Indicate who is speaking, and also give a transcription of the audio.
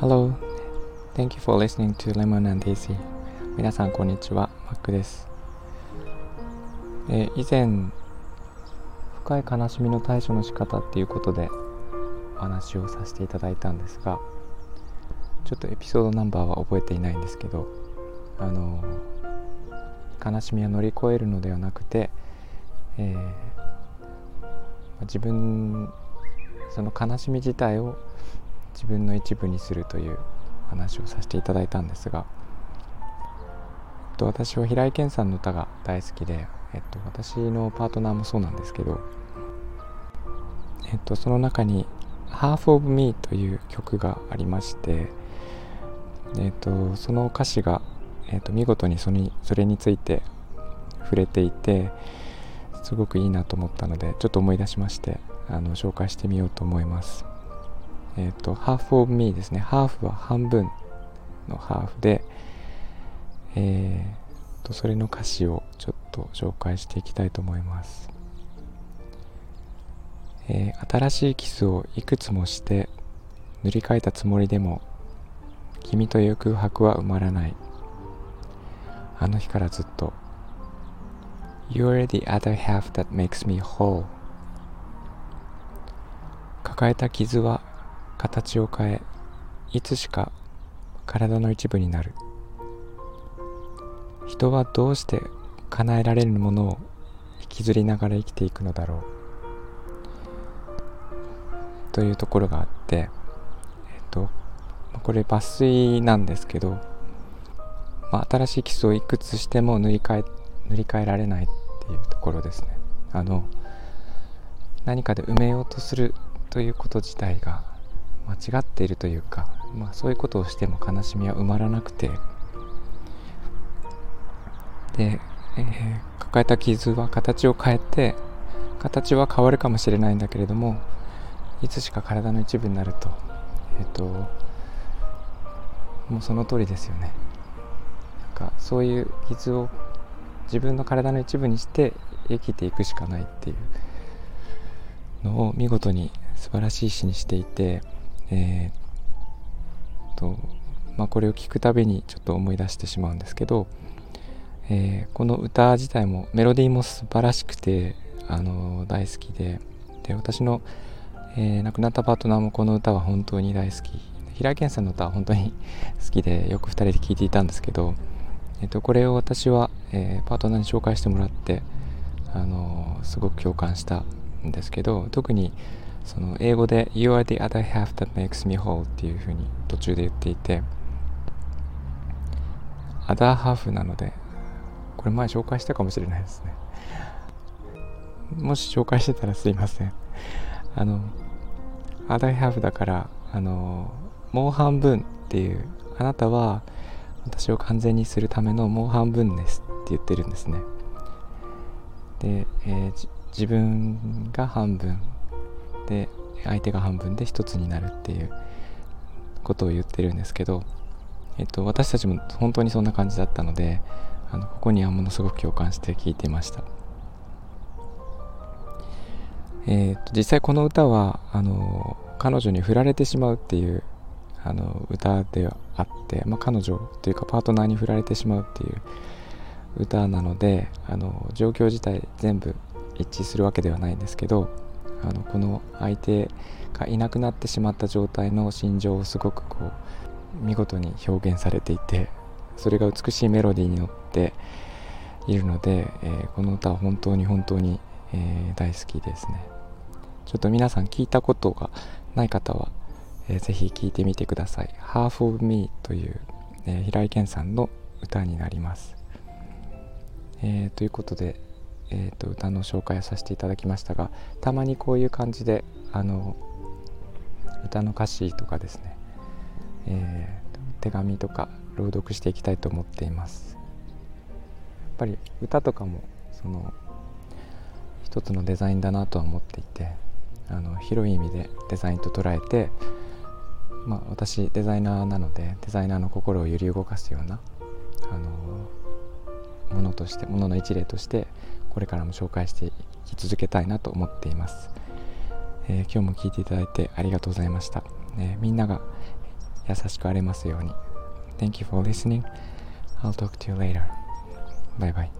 Speaker 1: Hello, thank you for listening to Lemon and Daisy. 皆さんこんにちは、マックです、えー以前深い悲しみの対処の仕方っていうことでお話をさせていただいたんですがちょっとエピソードナンバーは覚えていないんですけどあの悲しみを乗り越えるのではなくて、えー自分その悲しみ自体を自分の一部にするという話をさせていただいたんですが、えっと、私は平井堅さんの歌が大好きで、えっと、私のパートナーもそうなんですけど、えっと、その中に「Half of Me」という曲がありまして、えっと、その歌詞が、えっと、見事にそれにそれについて触れていてすごくいいなと思ったのでちょっと思い出しましてあの紹介してみようと思います。えっ、と、half of me ですね。half は半分のハーフで、えー、と、それの歌詞をちょっと紹介していきたいと思います。えー新しいキスをいくつもして塗り替えたつもりでも君という空白は埋まらないあの日からずっと You're the other half that makes me whole. 抱えた傷は形を変えいつしか体の一部になる。人はどうして叶えられるものを引きずりながら生きていくのだろう。というところがあってえっとこれ抜粋なんですけど、まあ、新しい基礎をいくつしても塗り替え塗り替えられないいうところですね。あの何かで埋めようとするということ自体が間違っているというか、まあ、そういうことをしても悲しみは埋まらなくて。で、えー抱えた傷は形を変えて形は変わるかもしれないんだけれどもいつしか体の一部になるとえっ、ともうその通りですよね。なんかそういう傷を自分の体の一部にして生きていくしかないっていうのを見事に素晴らしい詩にしていて、えーとまあ、これを聞くたびにちょっと思い出してしまうんですけど、えーこの歌自体もメロディーも素晴らしくて、あの大好きでで私の、えー亡くなったパートナーもこの歌は本当に大好き。平井堅さんの歌は本当に好きでよく2人で聴いていたんですけど、えー、とこれを私は、えーパートナーに紹介してもらって、あのすごく共感したんですけど特にその英語で「You are the other half that makes me whole」っていう風に途中で言っていて「other half」なのでこれ前紹介したかもしれないですね。もし紹介してたらすいません。あの「other half」だからあのもう半分っていうあなたは私を完全にするためのもう半分です。言ってるんですね。で、えー自分が半分で相手が半分で一つになるっていうことを言ってるんですけど、えっと、私たちも本当にそんな感じだったのであのここにはものすごく共感して聞いていました、えーと実際この歌はあの彼女に振られてしまうっていうあの歌ではあって、まあ、彼女というかパートナーに振られてしまうっていう歌なのであの状況自体全部一致するわけではないんですけどあのこの相手がいなくなってしまった状態の心情をすごくこう見事に表現されていてそれが美しいメロディーに乗っているので、えーこの歌は本当に本当に、えー大好きですね。ちょっと皆さん聞いたことがない方は、えーぜひ聞いてみてください「Half of Me」という、えー平井堅さんの歌になります、えーということで、えー、と歌の紹介をさせていただきましたがたまにこういう感じであの歌の歌詞とかですね、えー手紙とか朗読していきたいと思っています。やっぱり歌とかもその一つのデザインだなとは思っていてあの広い意味でデザインと捉えて、まあ、私デザイナーなのでデザイナーの心を揺り動かすようなあのものとしてものの一例としてこれからも紹介していき続けたいなと思っています、えー、今日も聞いていただいてありがとうございました、えー、みんなが優しくあれますように。Thank you for listening. I'll talk to you later. バイバイ